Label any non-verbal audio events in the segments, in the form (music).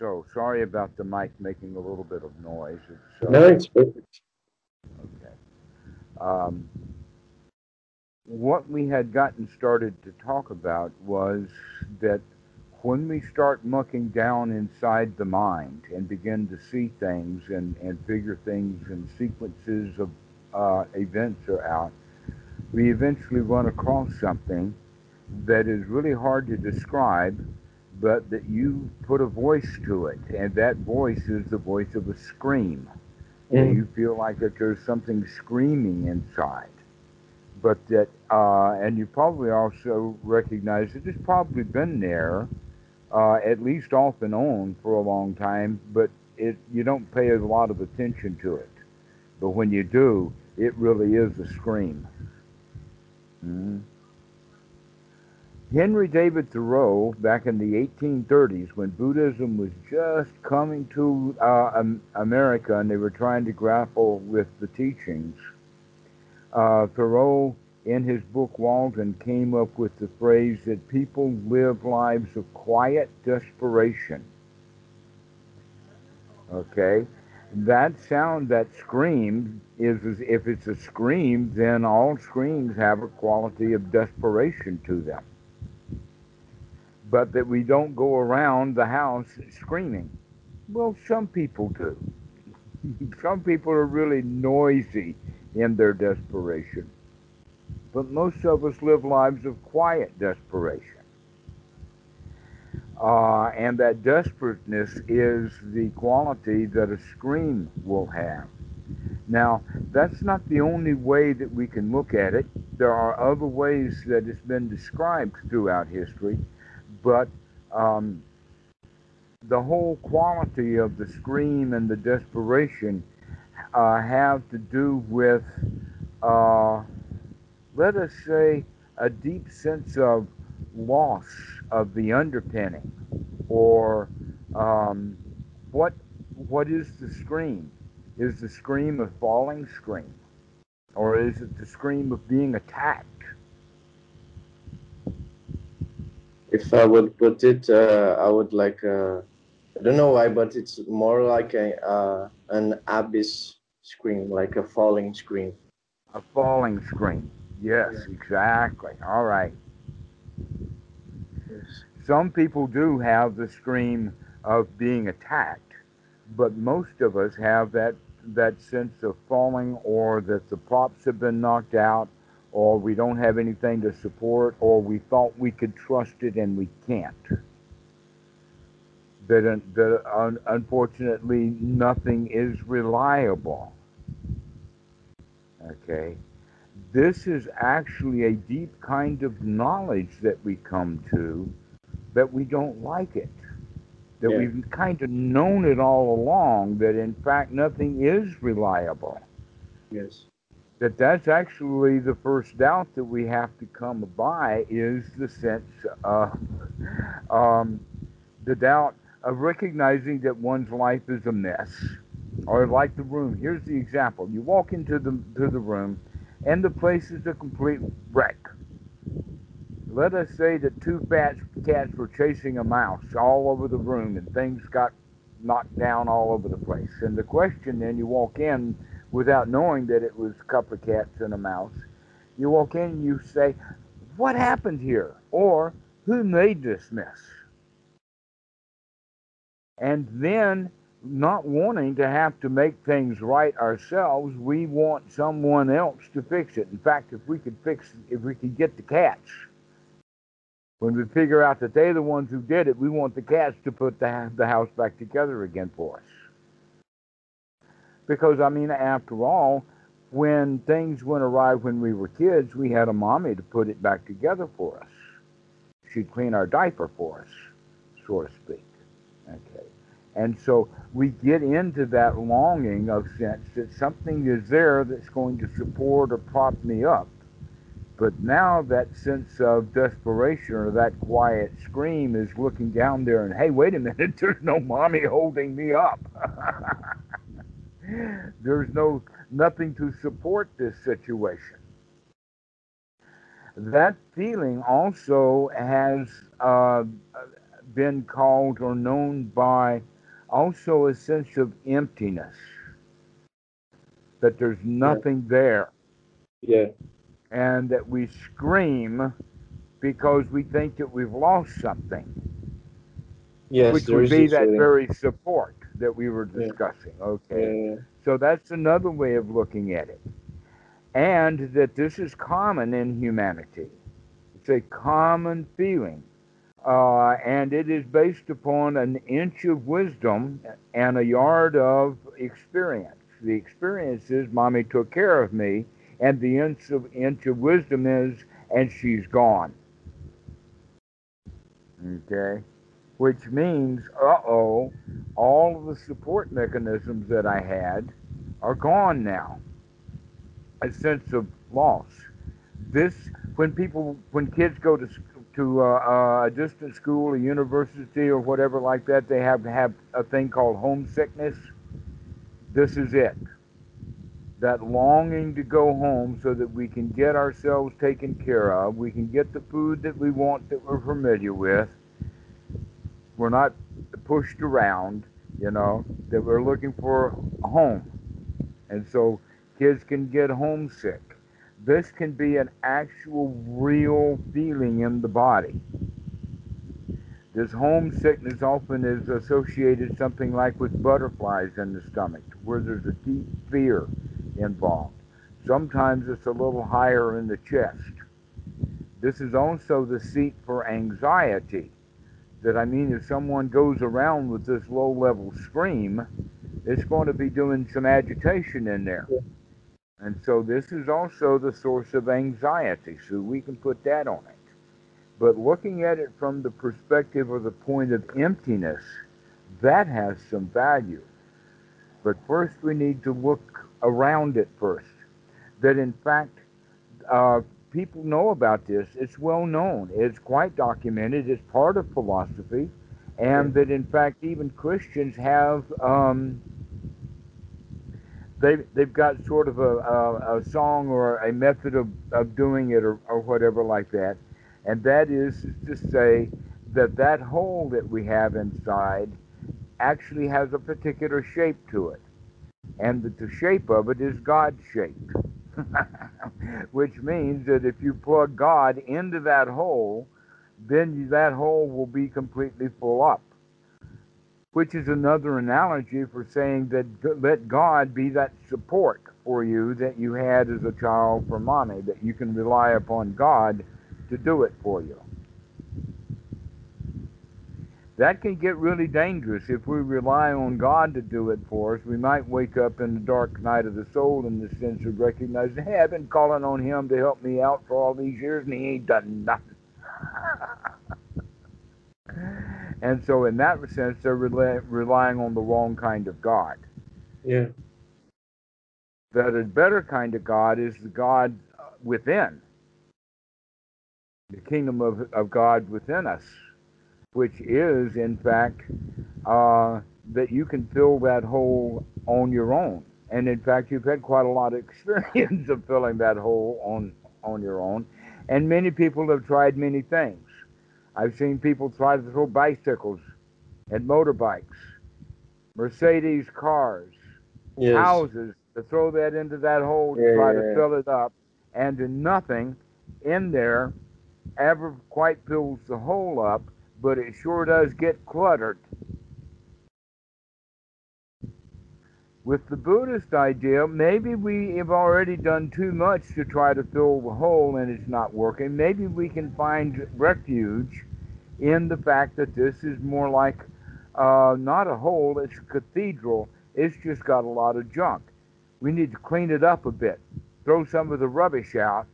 So sorry about the mic making a little bit of noise. It's, uh, No, it's perfect. Okay. Um, what we had gotten started to talk about was that when we start mucking down inside the mind and begin to see things and, and figure things and sequences of uh, events are out, we eventually run across something that is really hard to describe, but that you put a voice to it, and that voice is the voice of a scream. Mm. You feel like that there's something screaming inside, but that, uh, and you probably also recognize that it's probably been there, uh, at least off and on for a long time, but it you don't pay a lot of attention to it. But when you do, it really is a scream. Mhm. Henry David Thoreau, back in the 1830s, when Buddhism was just coming to uh, America and they were trying to grapple with the teachings, uh, Thoreau, in his book Walden, came up with the phrase that people live lives of quiet desperation. Okay? That sound, that scream, is, is if it's a scream, then all screams have a quality of desperation to them but that we don't go around the house screaming. Well, some people do. (laughs) some people are really noisy in their desperation. But most of us live lives of quiet desperation. Uh, and that desperateness is the quality that a scream will have. Now, that's not the only way that we can look at it. There are other ways that it's been described throughout history but um, the whole quality of the scream and the desperation uh, have to do with, uh, let us say, a deep sense of loss of the underpinning, or um, what what is the scream? Is the scream a falling scream, or is it the scream of being attacked? If I would put it, uh, I would like, uh, I don't know why, but it's more like a uh, an abyss scream, like a falling scream. A falling scream. Yes, exactly. All right. Yes. Some people do have the scream of being attacked, but most of us have that that sense of falling or that the props have been knocked out or we don't have anything to support or we thought we could trust it and we can't. That, uh, that un, unfortunately nothing is reliable. Okay. This is actually a deep kind of knowledge that we come to that we don't like it. That Yeah. we've kind of known it all along that in fact nothing is reliable. Yes. That that's actually the first doubt that we have to come by is the sense of um, the doubt of recognizing that one's life is a mess. Or like the room. Here's the example. You walk into the to the room and the place is a complete wreck. Let us say that two fat cats were chasing a mouse all over the room and things got knocked down all over the place. And the question then you walk in without knowing that it was a couple of cats and a mouse. You walk in and you say, What happened here? Or who made this mess? And then not wanting to have to make things right ourselves, we want someone else to fix it. In fact, if we could fix, if we could get the cats, when we figure out that they're the ones who did it, we want the cats to put the, the house back together again for us. Because, I mean, after all, when things went awry when we were kids, we had a mommy to put it back together for us. She'd clean our diaper for us, so to speak. Okay. And so we get into that longing of sense that something is there that's going to support or prop me up. But now that sense of desperation or that quiet scream is looking down there and, hey, wait a minute, (laughs) there's no mommy holding me up. (laughs) there's no nothing to support this situation. That feeling also has uh, been called or known by also a sense of emptiness, that there's nothing yeah. there. Yeah. And that we scream because we think that we've lost something. Yes, which would be that very support that we were discussing. Okay. So that's another way of looking at it. And that this is common in humanity. It's a common feeling. Uh, and it is based upon an inch of wisdom and a yard of experience. The experience is mommy took care of me, and the inch of, inch of wisdom is, and she's gone. Okay? Which means, uh oh, all of the support mechanisms that I had are gone now. A sense of loss. This, when people, when kids go to to uh, uh, a distant school, a university, or whatever like that, they have to have a thing called homesickness. This is it. That longing to go home so that we can get ourselves taken care of, we can get the food that we want that we're familiar with. We're not pushed around, you know, that we're looking for a home. And so kids can get homesick this can be an actual real feeling in the body. This homesickness often is associated something like with butterflies in the stomach, where there's a deep fear involved. Sometimes it's a little higher in the chest. This is also the seat for anxiety. That I mean, if someone goes around with this low level scream, it's going to be doing some agitation in there. And so this is also the source of anxiety, so we can put that on it. But looking at it from the perspective or the point of emptiness, that has some value. But first, we need to look around it first. That in fact, uh, people know about this. It's well known. It's quite documented. It's part of philosophy. And that in fact, even Christians have um, they they've got sort of a, a, a song or a method of, of doing it or, or whatever like that, and that is to say that that hole that we have inside actually has a particular shape to it, and that the shape of it is God shaped, (laughs) which means that if you plug God into that hole, then that hole will be completely full up which is another analogy for saying that let God be that support for you that you had as a child for mommy, that you can rely upon God to do it for you. That can get really dangerous if we rely on God to do it for us. We might wake up in the dark night of the soul in the sense of recognizing, hey, I've been calling on Him to help me out for all these years, and He ain't done nothing. (laughs) And so, in that sense, they're rely, relying on the wrong kind of God. Yeah. That a better kind of God is the God within, the kingdom of, of God within us, which is, in fact, uh, that you can fill that hole on your own. And in fact, you've had quite a lot of (laughs) experience of filling that hole on, on your own. And many people have tried many things. I've seen people try to throw bicycles and motorbikes, Mercedes cars, yes. houses to throw that into that hole to yeah, try yeah, to fill it up, and nothing in there ever quite fills the hole up, but it sure does get cluttered. With the Buddhist idea, maybe we have already done too much to try to fill the hole and it's not working. Maybe we can find refuge in the fact that this is more like uh, not a hole, it's a cathedral. It's just got a lot of junk. We need to clean it up a bit, throw some of the rubbish out,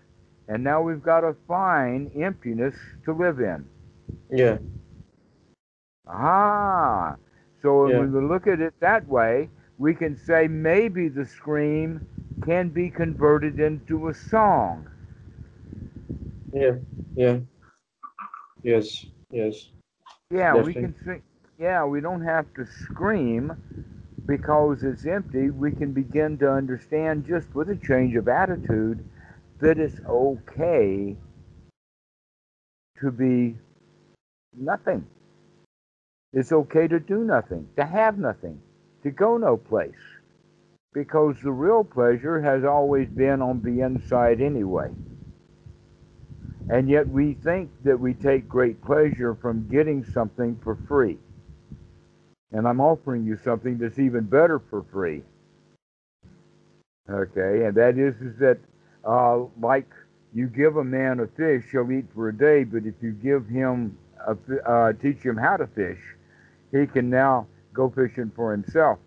and now we've got a fine emptiness to live in. Yeah. Ah. So yeah. when we look at it that way, we can say maybe the scream can be converted into a song. Yeah, yeah. Yes, yes. Yeah, Definitely. we can sing. Yeah, we don't have to scream because it's empty. We can begin to understand just with a change of attitude that it's okay to be nothing. It's okay to do nothing, to have nothing, to go no place. Because the real pleasure has always been on the inside anyway. And yet we think that we take great pleasure from getting something for free. And I'm offering you something that's even better for free. Okay, and that is, is that uh, like you give a man a fish, he'll eat for a day, but if you give him, uh, teach him how to fish, he can now go fishing for himself,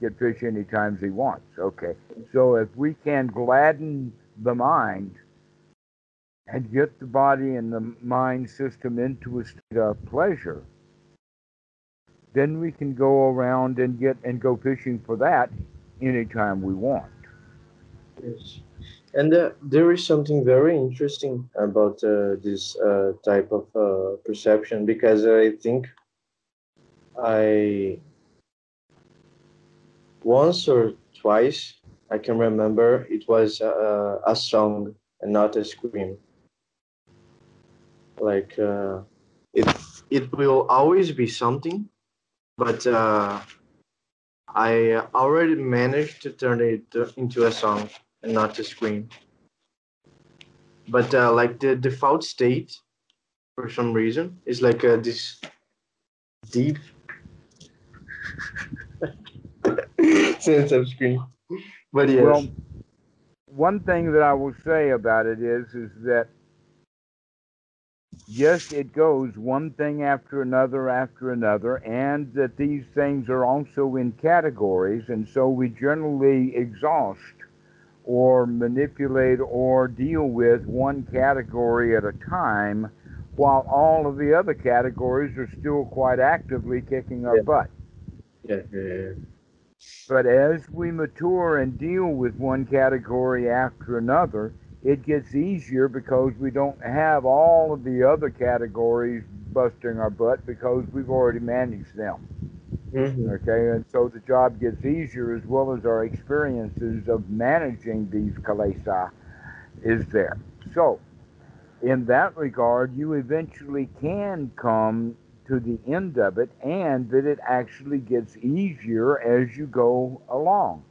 get fish any times he wants. Okay, so if we can gladden the mind and get the body and the mind system into a state of pleasure, then we can go around and get and go fishing for that anytime we want. Yes. And uh, there is something very interesting about uh, this uh, type of uh, perception because I think I once or twice I can remember it was uh, a song and not a scream. Like uh, it, it will always be something, but I already managed to turn it into a song and not to scream. But uh, like the default state, for some reason, is like uh, this deep (laughs) sense of scream. But yes. Well, one thing that I will say about it is, is that yes, it goes one thing after another after another, and that these things are also in categories, and so we generally exhaust or manipulate or deal with one category at a time while all of the other categories are still quite actively kicking our yeah. butt. Yeah, yeah. But as we mature and deal with one category after another, it gets easier because we don't have all of the other categories busting our butt because we've already managed them. Mm-hmm. Okay, and so the job gets easier as well as our experiences of managing these kilesa is there. So, in that regard, you eventually can come to the end of it, and that it actually gets easier as you go along.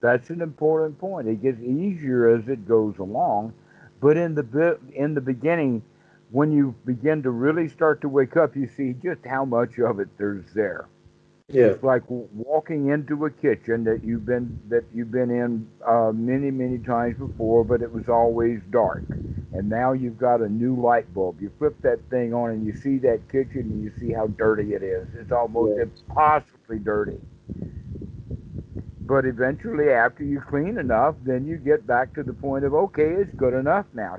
That's an important point. It gets easier as it goes along, but in the in the beginning, when you begin to really start to wake up, you see just how much of it there's there. Yeah. It's like walking into a kitchen that you've been that you've been in uh, many many times before, but it was always dark, and now you've got a new light bulb. You flip that thing on, and you see that kitchen, and you see how dirty it is. It's almost yeah. impossibly dirty. But eventually, after you clean enough, then you get back to the point of okay, it's good enough now.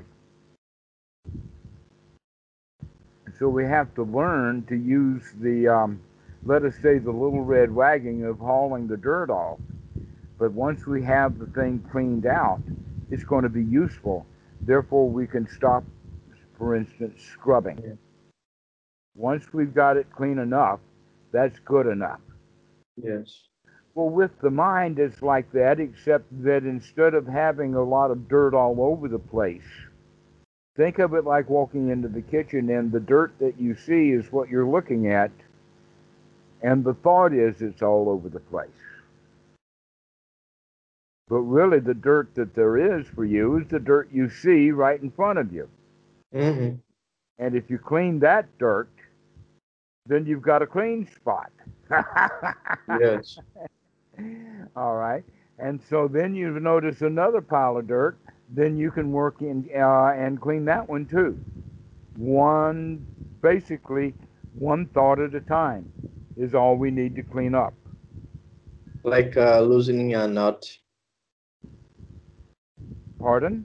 So we have to learn to use the, um, let us say, the little red wagon of hauling the dirt off. But once we have the thing cleaned out, it's going to be useful. Therefore, we can stop, for instance, scrubbing. Once we've got it clean enough, that's good enough. Yes. Well, with the mind, it's like that, except that instead of having a lot of dirt all over the place, Think of it like walking into the kitchen and the dirt that you see is what you're looking at, and the thought is it's all over the place. But really, the dirt that there is for you is the dirt you see right in front of you. Mm-hmm. And if you clean that dirt, then you've got a clean spot. yes. (laughs) All right. And so then you notice another pile of dirt then you can work in uh, and clean that one too. One, basically, one thought at a time is all we need to clean up. Like uh, loosening a knot. Pardon?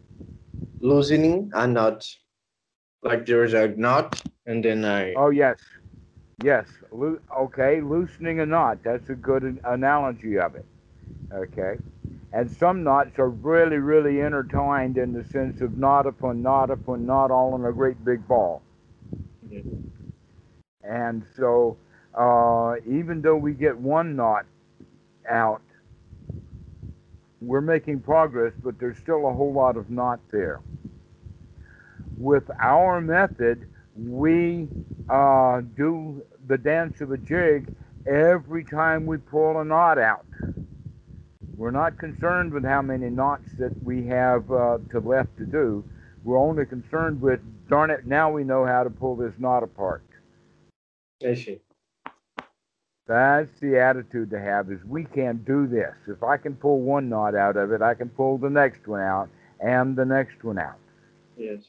Loosening a knot. Like there's a knot, and then I. Oh yes, yes. Lo- okay, loosening a knot. That's a good analogy of it. Okay and some knots are really, really intertwined in the sense of knot upon knot upon knot, all in a great big ball. Mm-hmm. And so, uh, even though we get one knot out, we're making progress, but there's still a whole lot of knot there. With our method, we uh, do the dance of a jig every time we pull a knot out. We're not concerned with how many knots that we have uh, to left to do. We're only concerned with, darn it, now we know how to pull this knot apart. I see. That's the attitude to have is we can do this. If I can pull one knot out of it, I can pull the next one out and the next one out. Yes.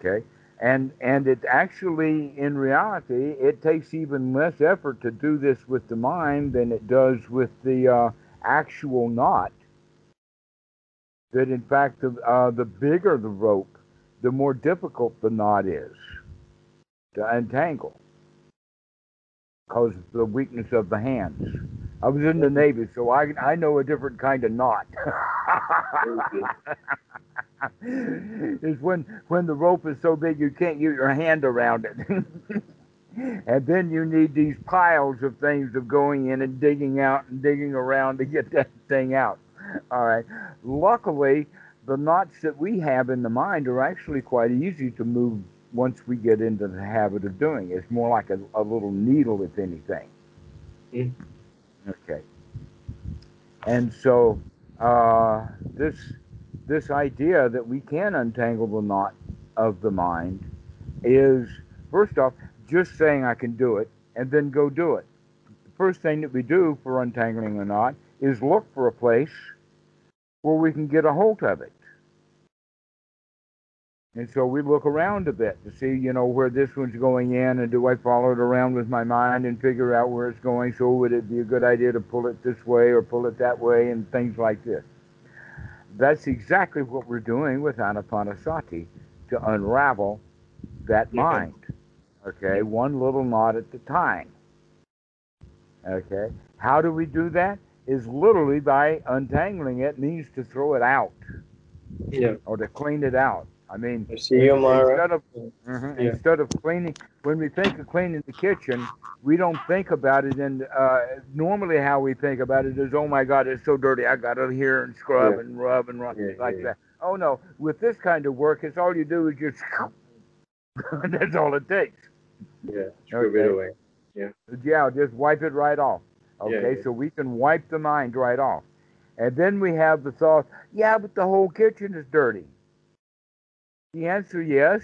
Okay? And and it actually in reality it takes even less effort to do this with the mind than it does with the uh, actual knot. That in fact the uh, the bigger the rope, the more difficult the knot is to untangle because of the weakness of the hands. I was in the Navy, so I, I know a different kind of knot. is (laughs) when when the rope is so big you can't get your hand around it. (laughs) and then you need these piles of things of going in and digging out and digging around to get that thing out. All right. Luckily, the knots that we have in the mind are actually quite easy to move once we get into the habit of doing. It's more like a, a little needle, if anything. Mm. Okay. And so uh, this this idea that we can untangle the knot of the mind is first off just saying I can do it and then go do it. The first thing that we do for untangling a knot is look for a place where we can get a hold of it. And so we look around a bit to see, you know, where this one's going in, and do I follow it around with my mind and figure out where it's going? So would it be a good idea to pull it this way or pull it that way, and things like this. That's exactly what we're doing with Anapanasati to unravel that mind. Okay, one little knot at a time. Okay, how do we do that? Is literally by untangling it means to throw it out. Yeah. Or to clean it out. I mean, I see you, Mara. instead of mhm, Yeah. instead of cleaning, when we think of cleaning the kitchen, we don't think about it. And uh, normally, how we think about it is, "Oh my God, it's so dirty! I got to here and scrub Yeah. and rub and rub Yeah, like that." Oh no, with this kind of work, it's all you do is just (laughs) that's all it takes. Yeah. Okay. it away. Yeah, Yeah, just wipe it right off. Okay, yeah. so we can wipe the mind right off. And then we have the thought, yeah, but the whole kitchen is dirty. The answer, yes,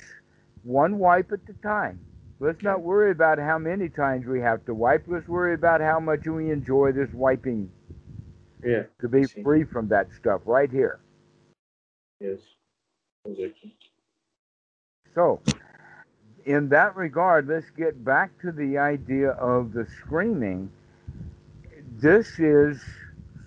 one wipe at a time. Let's not worry about how many times we have to wipe. Let's worry about how much we enjoy this wiping Yeah. to be free from that stuff right here. Yes. Exactly. So, in that regard, let's get back to the idea of the screaming. This is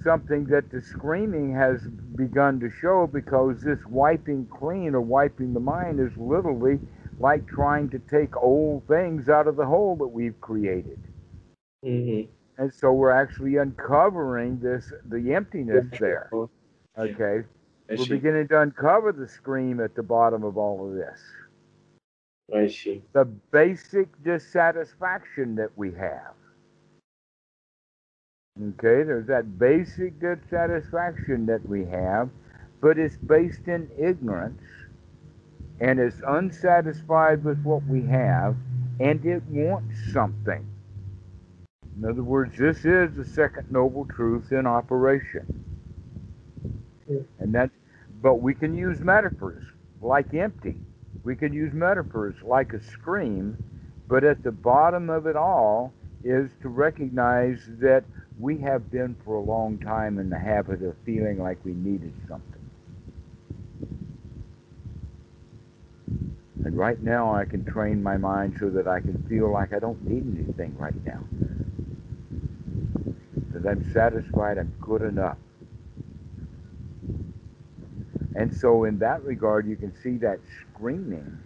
something that the screaming has begun to show because this wiping clean or wiping the mind is literally like trying to take old things out of the hole that we've created. Mm-hmm. And so we're actually uncovering this the emptiness there. Okay. We're beginning to uncover the scream at the bottom of all of this. I see. the basic dissatisfaction that we have. Okay, there's that basic dissatisfaction that we have, but it's based in ignorance and it's unsatisfied with what we have and it wants something. In other words, this is the second noble truth in operation. Hmm. And that but we can use metaphors like empty. We could use metaphors like a scream, but at the bottom of it all is to recognize that we have been for a long time in the habit of feeling like we needed something. And right now I can train my mind so that I can feel like I don't need anything right now. That I'm satisfied, I'm good enough. And so, in that regard, you can see that screaming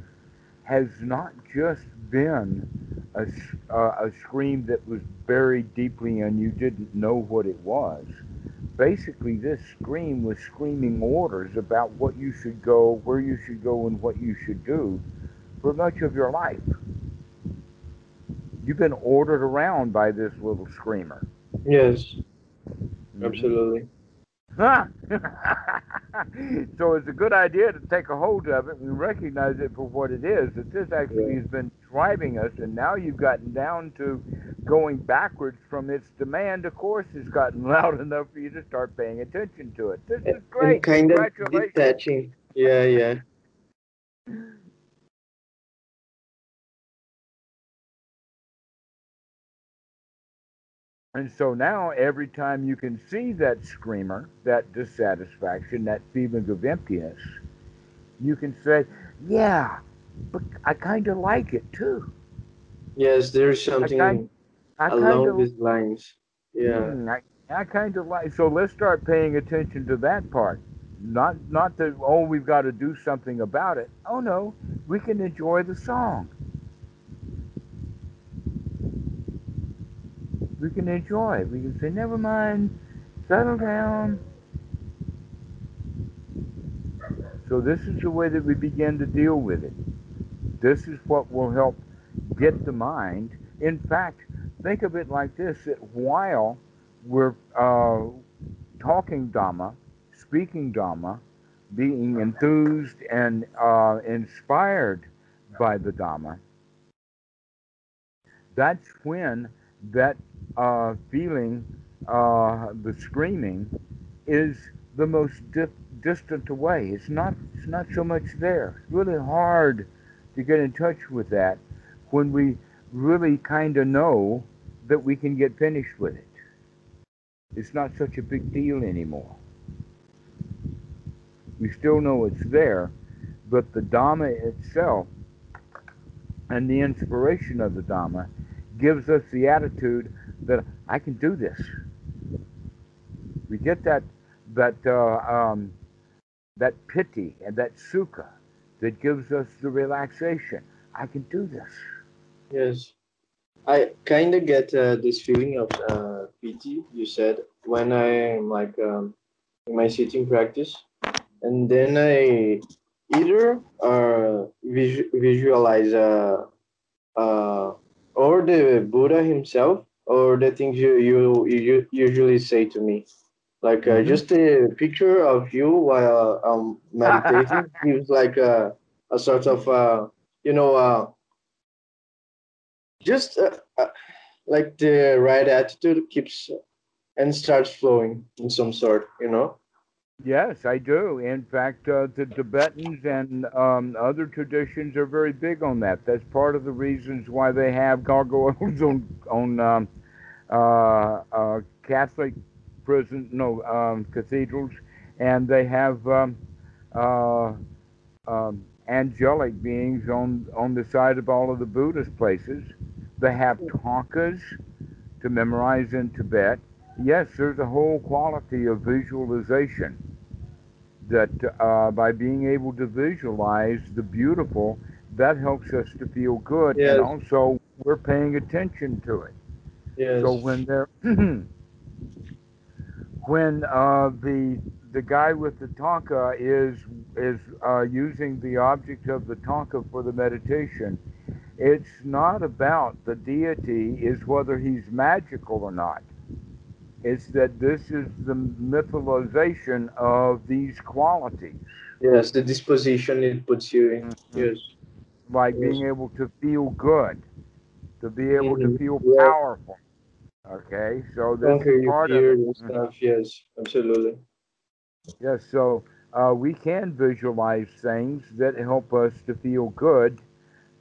has not just been a, uh, a scream that was buried deeply and you didn't know what it was. Basically, this scream was screaming orders about what you should go, where you should go, and what you should do for much of your life. You've been ordered around by this little screamer. Yes. Absolutely. (laughs) so it's a good idea to take a hold of it and recognize it for what it is. That this actually Yeah. has been driving us, and now you've gotten down to going backwards from its demand. Of course, it's gotten (laughs) loud enough for you to start paying attention to it. This is And great. kind of detaching. Yeah, yeah. And so now, every time you can see that screamer, that dissatisfaction, that feeling of emptiness, you can say, Yeah, but I kind of like it too. Yes, there's I something I kind along of, these lines. Yeah. Mm, I, I kind of like. So let's start paying attention to that part. Not, not that oh, we've got to do something about it. Oh no, we can enjoy the song. We can enjoy it. We can say, never mind, settle down. So this is the way that we begin to deal with it. This is what will help get the mind. In fact, think of it like this: that while we're uh, talking Dhamma, speaking Dhamma, being enthused and uh, inspired by the Dhamma, that's when that uh, feeling, uh, the screaming, is the most di- distant away. It's not. It's not so much there. It's really hard to get in touch with that when we really kind of know that we can get finished with it. It's not such a big deal anymore. We still know it's there, but the Dhamma itself and the inspiration of the Dhamma gives us the attitude that I can do this. We get that that uh, um, that piti and that sukha that gives us the relaxation. I can do this. Yes. I kind of get uh, this feeling of uh, piti you said when I'm like um, in my sitting practice, and then I either uh, vis- visualize uh, uh, or the Buddha himself or the things you, you, you usually say to me. Like uh, Mhm. just a picture of you while um, meditating (laughs) gives like a, a sort of, uh, you know, uh, just uh, uh, like the right attitude keeps and starts flowing in some sort, you know? Yes, I do. In fact, uh, the Tibetans and um, other traditions are very big on that. That's part of the reasons why they have gargoyles (laughs) on on um, uh, uh, Catholic prison, no um, cathedrals, and they have um, uh, um, angelic beings on on the side of all of the Buddhist places. They have thangkas to memorize in Tibet. Yes, there's a whole quality of visualization that uh, by being able to visualize the beautiful, that helps us to feel good, Yes. and also we're paying attention to it. Yes. So when they're (clears throat) when uh, the the guy with the thangka is is uh, using the object of the thangka for the meditation, it's not about the deity is whether he's magical or not. It's that this is the mythologization of these qualities, yes, the disposition it puts you in. Mhm. Yes. like Yes. being able to feel good, to be able Mhm. to feel Yeah. powerful. Okay, so this Conquer is part of it. Mhm. stuff. Yes, absolutely. Yes, so uh, we can visualize things that help us to feel good,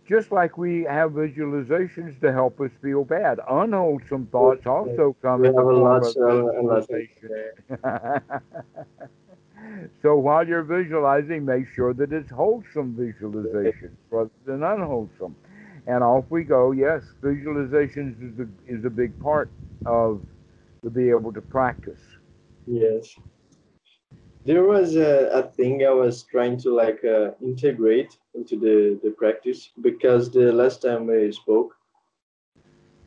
just like we have visualizations to help us feel bad. Unwholesome thoughts also come We in have the form of uh, a lot of visualization. (laughs) so while you're visualizing, make sure that it's wholesome visualizations rather than unwholesome. And off we go. Yes, visualizations is a, is a big part of to be able to practice. Yes. There was a, a thing I was trying to like uh, integrate into the, the practice because the last time we spoke,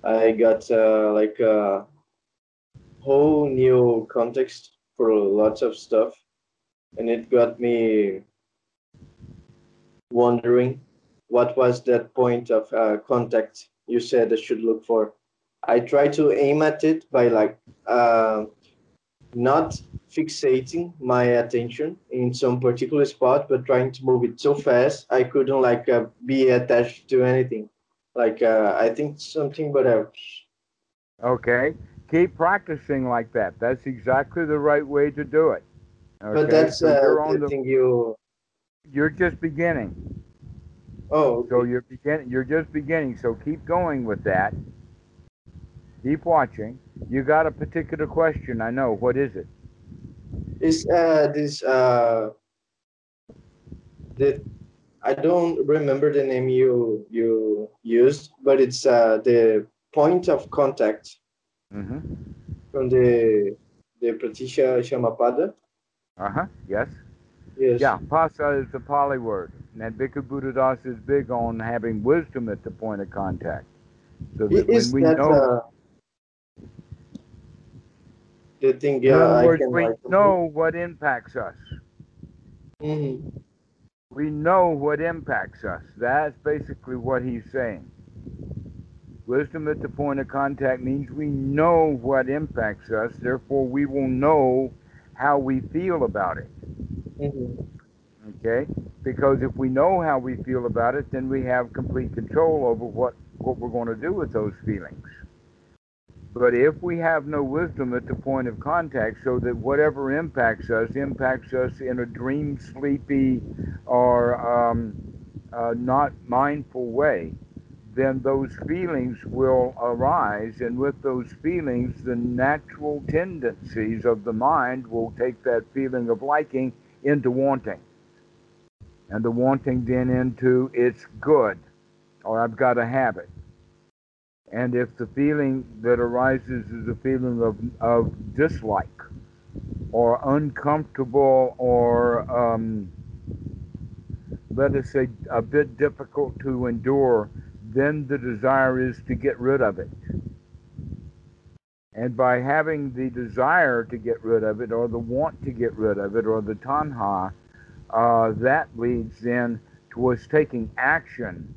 I got uh, like a whole new context for lots of stuff, and it got me wondering what was that point of uh, contact you said I should look for. I try to aim at it by like uh, not fixating my attention in some particular spot, but trying to move it so fast I couldn't like uh, be attached to anything. Like uh, I think something but else. Okay. Keep practicing like that. That's exactly the right way to do it. Okay? But that's So uh, the thing you. you're just beginning. Oh, So you're beginning. You're just beginning. So keep going with that. Keep watching. You got a particular question. I know. What is it? It's uh this uh the I don't remember the name you you used, but it's uh the point of contact Mm-hmm. from the the Pratisha Shamapada. Uh huh. Yes. Yes. Yeah. Phassa is the Pali word, and Bhikkhu Buddhadasa is big on having wisdom at the point of contact. So that when Is we that know, uh, the thing? in Yeah, other words, we know what impacts us. Mhm. We know what impacts us. That's basically what he's saying. Wisdom at the point of contact means we know what impacts us, therefore, we will know how we feel about it. Mhm. Okay? Because if we know how we feel about it, then we have complete control over what, what we're going to do with those feelings. But if we have no wisdom at the point of contact, so that whatever impacts us impacts us in a dream, sleepy, or um, uh, not mindful way, then those feelings will arise, and with those feelings, the natural tendencies of the mind will take that feeling of liking into wanting. And the wanting then into it's good, or I've got to have it. And if the feeling that arises is a feeling of, of dislike, or uncomfortable, or um, let us say a bit difficult to endure, then the desire is to get rid of it. And by having the desire to get rid of it, or the want to get rid of it, or the tanha, uh, that leads then towards taking action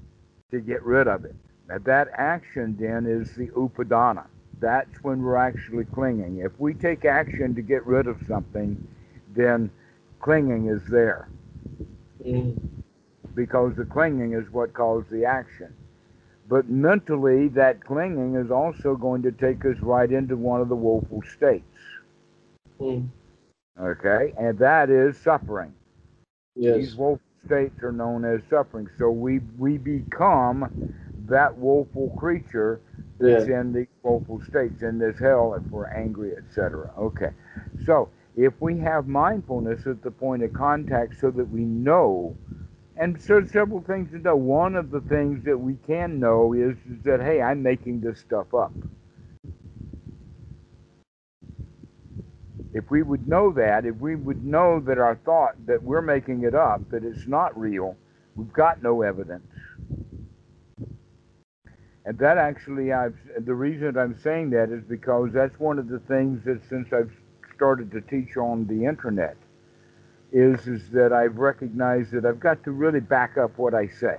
to get rid of it. Now, that action then is the upadana. That's when we're actually clinging. If we take action to get rid of something, then clinging is there Mhm. because the clinging is what caused the action. But mentally, that clinging is also going to take us right into one of the woeful states. Mhm. Okay? And that is suffering. These woeful states are known as suffering. So we we become that woeful creature that's in these woeful states, in this hell if we're angry, etc. Okay. So if we have mindfulness at the point of contact so that we know and so several things to know. One of the things that we can know is, is that hey, I'm making this stuff up. If we would know that, if we would know that our thought that we're making it up, that it's not real, we've got no evidence. And that actually, I've the reason that I'm saying that is because that's one of the things that since I've started to teach on the internet, is is that I've recognized that I've got to really back up what I say.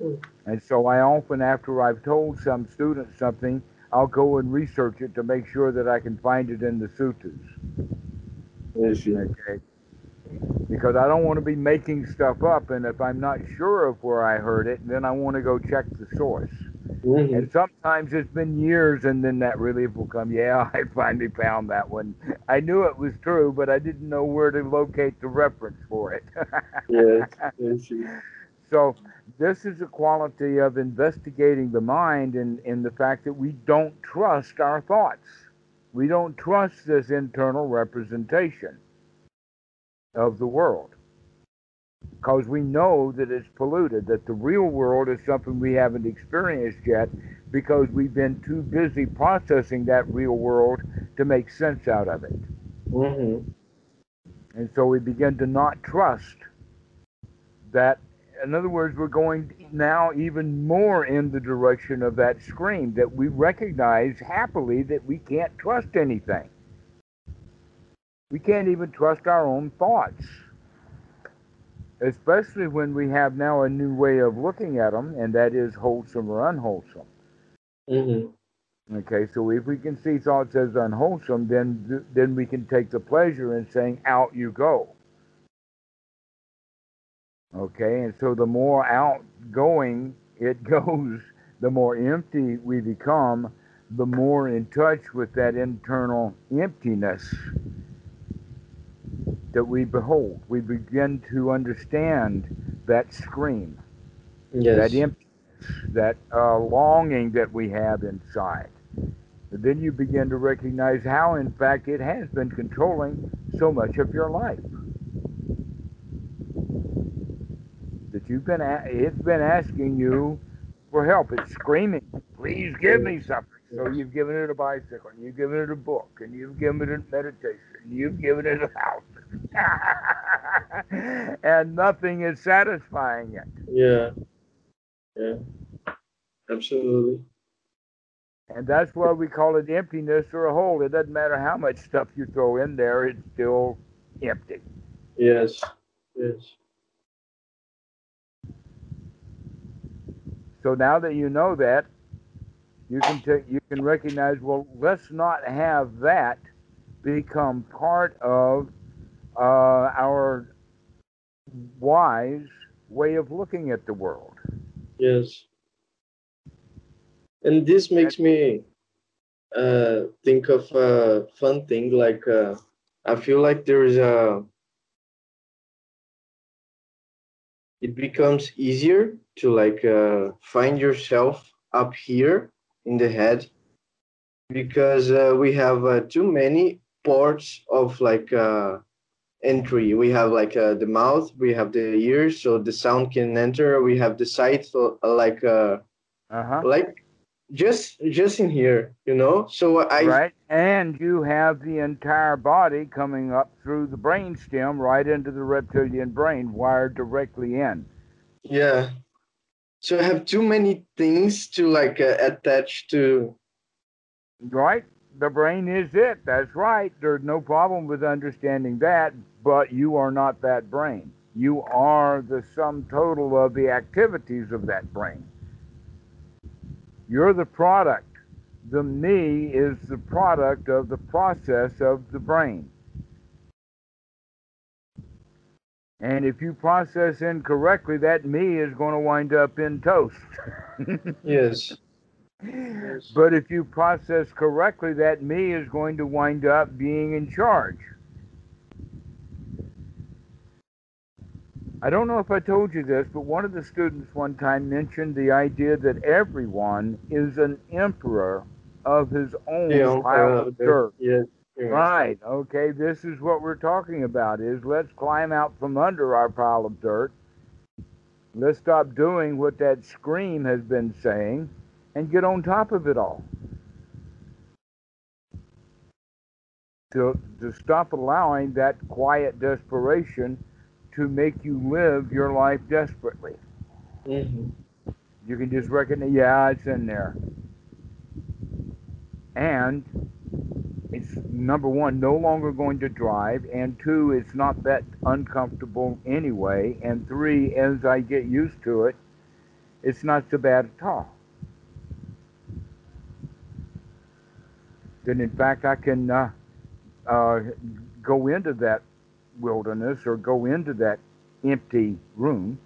Mm. And so I often, after I've told some students something, I'll go and research it to make sure that I can find it in the sutras. Yes. yes. Okay. Because I don't want to be making stuff up, and if I'm not sure of where I heard it, then I want to go check the source. Mhm. And sometimes it's been years, and then that relief will come. Yeah, (laughs) I finally found that one. I knew it was true, but I didn't know where to locate the reference for it. Yes. Yes. (laughs) So this is a quality of investigating the mind in, in the fact that we don't trust our thoughts. We don't trust this internal representation of the world. Because we know that it's polluted, that the real world is something we haven't experienced yet because we've been too busy processing that real world to make sense out of it. Mhm. And so we begin to not trust that. In other words, we're going now even more in the direction of that scream that we recognize happily that we can't trust anything. We can't even trust our own thoughts. Especially when we have now a new way of looking at them, and that is wholesome or unwholesome. Mhm. Okay, so if we can see thoughts as unwholesome, then then we can take the pleasure in saying, "Out you go." Okay, and so the more outgoing it (laughs) goes, the more empty we become, the more in touch with that internal emptiness that we behold. We begin to understand that scream, Yes. that emptiness, that uh, longing that we have inside. And then you begin to recognize how, in fact, it has been controlling so much of your life. That you've been, a- it's been asking you for help. It's screaming, please give me something. So you've given it a bicycle, and you've given it a book, and you've given it a meditation, and you've given it a house. (laughs) and nothing is satisfying it. Yeah. Yeah. Absolutely. And that's why we call it emptiness or a hole. It doesn't matter how much stuff you throw in there, it's still empty. Yes. Yes. So now that you know that, you can take you can recognize, well, let's not have that become part of uh, our wise way of looking at the world. Yes. And this makes me uh, think of a fun thing. Like, uh, I feel like there is a. It becomes easier to like uh, find yourself up here in the head because uh, we have uh, too many parts of like uh, entry. We have like uh, the mouth, we have the ears, so the sound can enter. We have the sight, so uh, like uh, Uh huh. like just just in here, you know. So I Right, and you have the entire body coming up through the brain stem right into the reptilian brain, wired directly in. yeah. So I have too many things to like uh, attach to. Right? The brain is it. That's right. There's no problem with understanding that, but you are not that brain. You are the sum total of the activities of that brain. You're the product. The me is the product of the process of the brain. And if you process incorrectly, that me is going to wind up in toast. (laughs) Yes. But if you process correctly, that me is going to wind up being in charge. I don't know if I told you this, but one of the students one time mentioned the idea that everyone is an emperor of his own Yeah, pile uh, of dirt. Yes. yes. Right. Okay. This is what we're talking about is let's climb out from under our pile of dirt. Let's stop doing what that scream has been saying and get on top of it all. To, to stop allowing that quiet desperation to make you live your life desperately. Mhm. You can just recognize, yeah, it's in there. And it's number one, no longer going to drive, and two, it's not that uncomfortable anyway, and three, as I get used to it, it's not so bad at all. Then, in fact, I can uh, uh, go into that wilderness or go into that empty room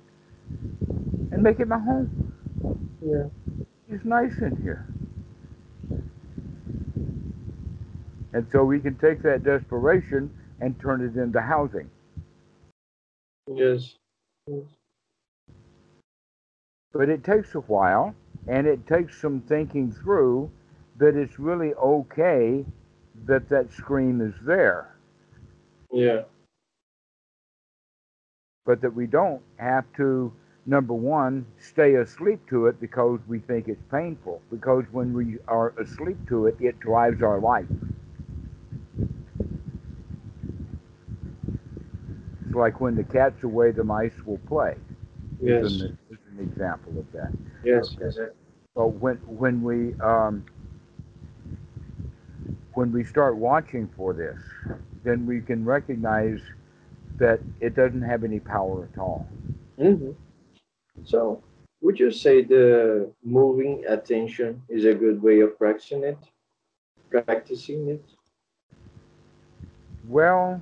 and make it my home. Yeah. It's nice in here. And so we can take that desperation and turn it into housing. Yes. Yes. But it takes a while and it takes some thinking through that it's really okay that that scream is there, Yeah. but that we don't have to, number one, stay asleep to it because we think it's painful. Because when we are asleep to it, it drives our life. It's like when the cat's away, the mice will play. Yes. Is an, is an example of that. Yes. Okay. Yes. So when when we um, when we start watching for this, then we can recognize that it doesn't have any power at all. hmm So would you say the moving attention is a good way of practicing it? Practicing it? Well,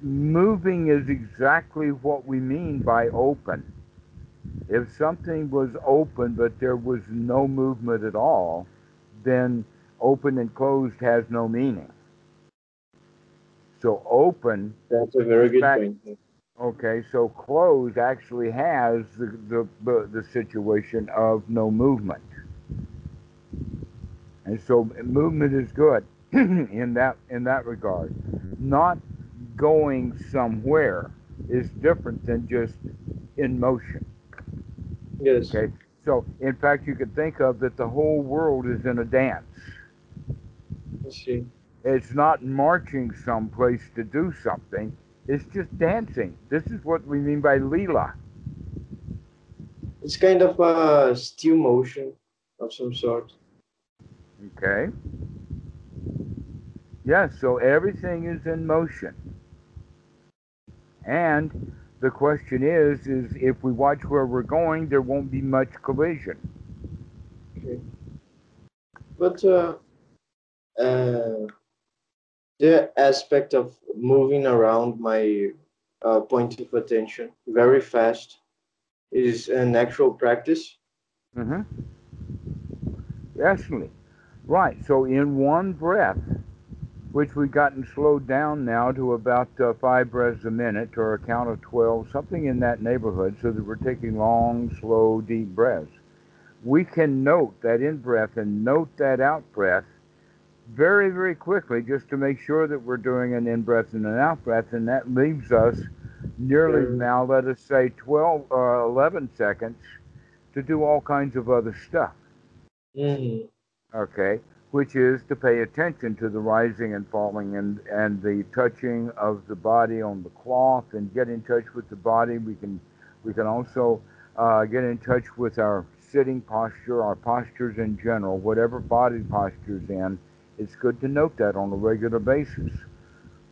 moving is exactly what we mean by open. If something was open but there was no movement at all, then open and closed has no meaning. So open. That's a very good fact, point. Okay, so closed actually has the, the, the, the situation of no movement. And so movement is good (clears throat) in that in that regard. Not going somewhere is different than just in motion. Yes. Okay. So in fact you could think of that the whole world is in a dance. I see. It's not marching someplace to do something. It's just dancing. This is what we mean by lila. It's kind of a still motion of some sort. Okay. Yes, so everything is in motion. And the question is, is if we watch where we're going, there won't be much collision. Okay. But uh, uh, the aspect of moving around my uh, point of attention very fast is an actual practice. Mm-hmm. Definitely. Right. So in one breath, which we've gotten slowed down now to about uh, five breaths a minute or a count of 12, something in that neighborhood, so that we're taking long, slow, deep breaths. We can note that in breath and note that out breath very, very quickly just to make sure that we're doing an in breath and an out breath, and that leaves us nearly now, let us say 12 or uh, 11 seconds to do all kinds of other stuff. Mm-hmm. Okay, which is to pay attention to the rising and falling and, and the touching of the body on the cloth and get in touch with the body. We can we can also uh, get in touch with our sitting posture, our postures in general, whatever body posture's in it's good to note that on a regular basis.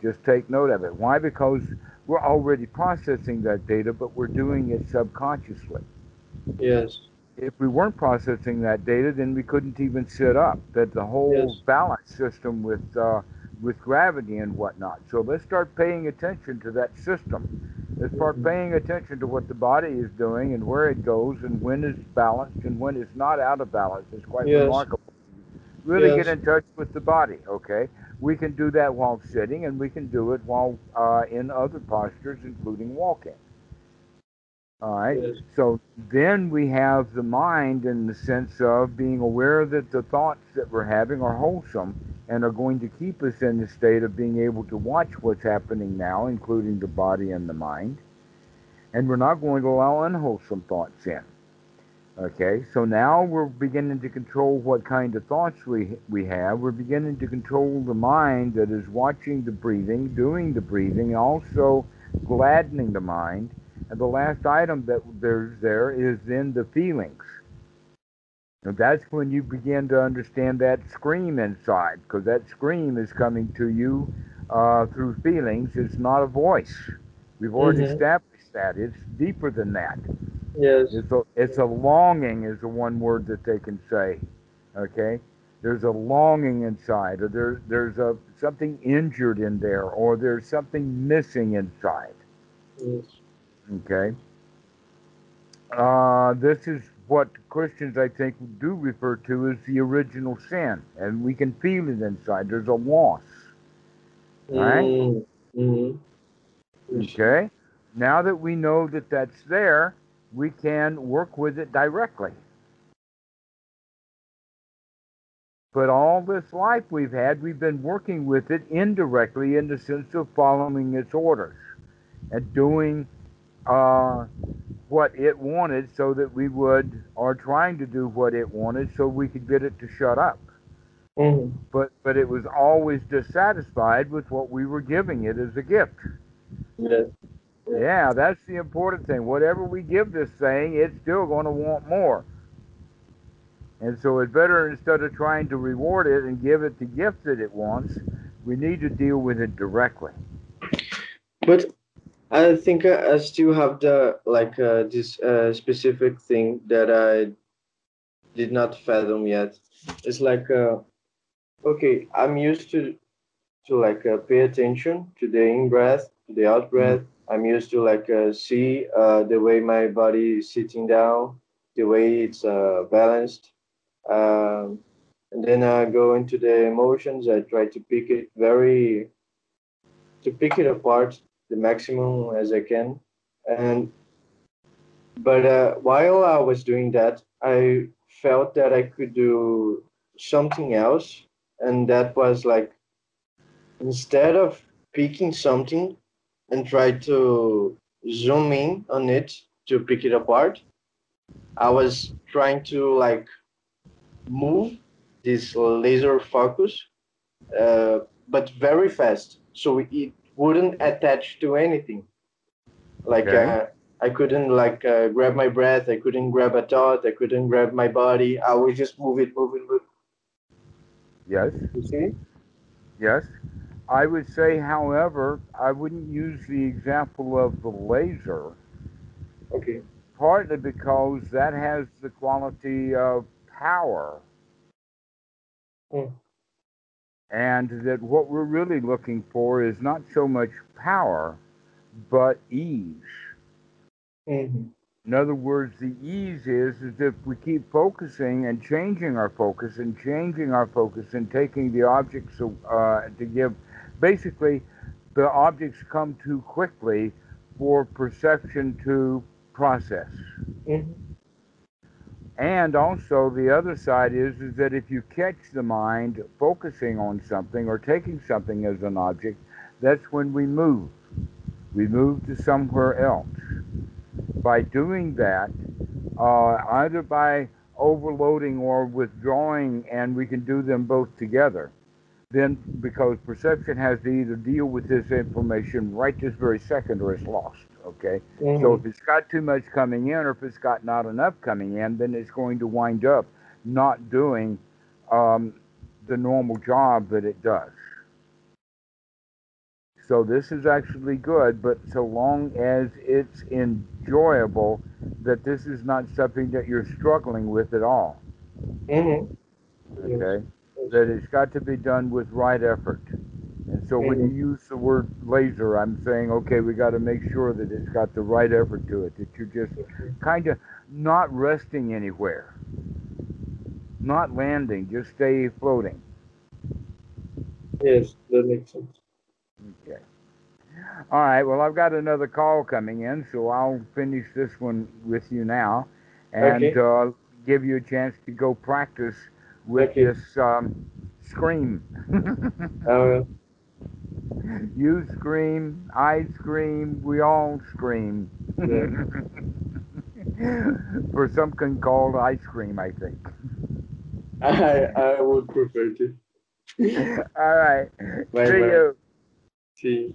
Just take note of it. Why? Because we're already processing that data, but we're doing it subconsciously. Yes. If we weren't processing that data, then we couldn't even sit up. That the whole yes. balance system with uh, with gravity and whatnot. So let's start paying attention to that system. Let's start mm-hmm. paying attention to what the body is doing and where it goes and when it's balanced and when it's not out of balance. It's quite yes. remarkable really yes. get in touch with the body. Okay, we can do that while sitting, and we can do it while uh, in other postures, including walking. All right. Yes. So then we have the mind in the sense of being aware that the thoughts that we're having are wholesome and are going to keep us in the state of being able to watch what's happening now, including the body and the mind. And we're not going to allow unwholesome thoughts in. Okay, so now we're beginning to control what kind of thoughts we we have. We're beginning to control the mind that is watching the breathing, doing the breathing, also gladdening the mind. And the last item that there's there is then the feelings. And that's when you begin to understand that scream inside, because that scream is coming to you uh, through feelings. It's not a voice. We've already mm-hmm. established that. It's deeper than that. Yes. It's a, it's a longing is the one word that they can say. Okay? There's a longing inside, or there, there's a something injured in there, or there's something missing inside. Yes. Okay? Uh, this is what Christians, I think, do refer to as the original sin, and we can feel it inside. There's a loss. Right? Mm-hmm. Okay? Now that we know that that's there, we can work with it directly. But all this life we've had, we've been working with it indirectly in the sense of following its orders and doing uh, what it wanted so that we would, or trying to do what it wanted so we could get it to shut up. Mm-hmm. But but it was always dissatisfied with what we were giving it as a gift. Yes. Yeah, that's the important thing. Whatever we give this thing, it's still going to want more. And so it's better instead of trying to reward it and give it the gift that it wants, we need to deal with it directly. But I think I, still have the like uh, this uh, specific thing that I did not fathom yet. It's like uh, okay, I'm used to to like uh, pay attention to the in breath, to the out breath. I'm used to like uh, see uh, the way my body is sitting down, the way it's uh, balanced. Um, and then I go into the emotions. I try to pick it very, to pick it apart the maximum as I can. And but uh, while I was doing that, I felt that I could do something else, and that was like instead of picking something and try to zoom in on it to pick it apart, I was trying to like move this laser focus, uh, but very fast, so it wouldn't attach to anything. Like Okay. uh, I couldn't like uh, grab my breath, I couldn't grab a thought, I couldn't grab my body. I would just move it, move it, move. Yes. You see? yes. I would say, however, I wouldn't use the example of the laser, Okay. partly because that has the quality of power. Hmm. And that what we're really looking for is not so much power, but ease. hmm In other words, the ease is, is if we keep focusing and changing our focus and changing our focus and taking the objects uh, to give, basically, the objects come too quickly for perception to process. hmm And also the other side is, is that if you catch the mind focusing on something or taking something as an object, that's when we move. We move to somewhere else. By doing that, uh, either by overloading or withdrawing, and we can do them both together, then because perception has to either deal with this information right this very second or it's lost. Okay? So if it's got too much coming in or if it's got not enough coming in, then it's going to wind up not doing um, the normal job that it does. So this is actually good, but so long as it's enjoyable, that this is not something that you're struggling with at all. hmm Okay? That it's got to be done with right effort. And so when you use the word laser, I'm saying, okay, we got to make sure that it's got the right effort to it, that you're just kind of not resting anywhere, not landing, just stay floating. Yes, that makes sense. Okay. All right. Well, I've got another call coming in, so I'll finish this one with you now, and Okay. uh, give you a chance to go practice with Okay. this um, scream. (laughs) Uh, you scream, I scream, we all scream. (laughs) For something called ice cream, I think. I I would prefer to. (laughs) All right. Bye See bye. you. See. you.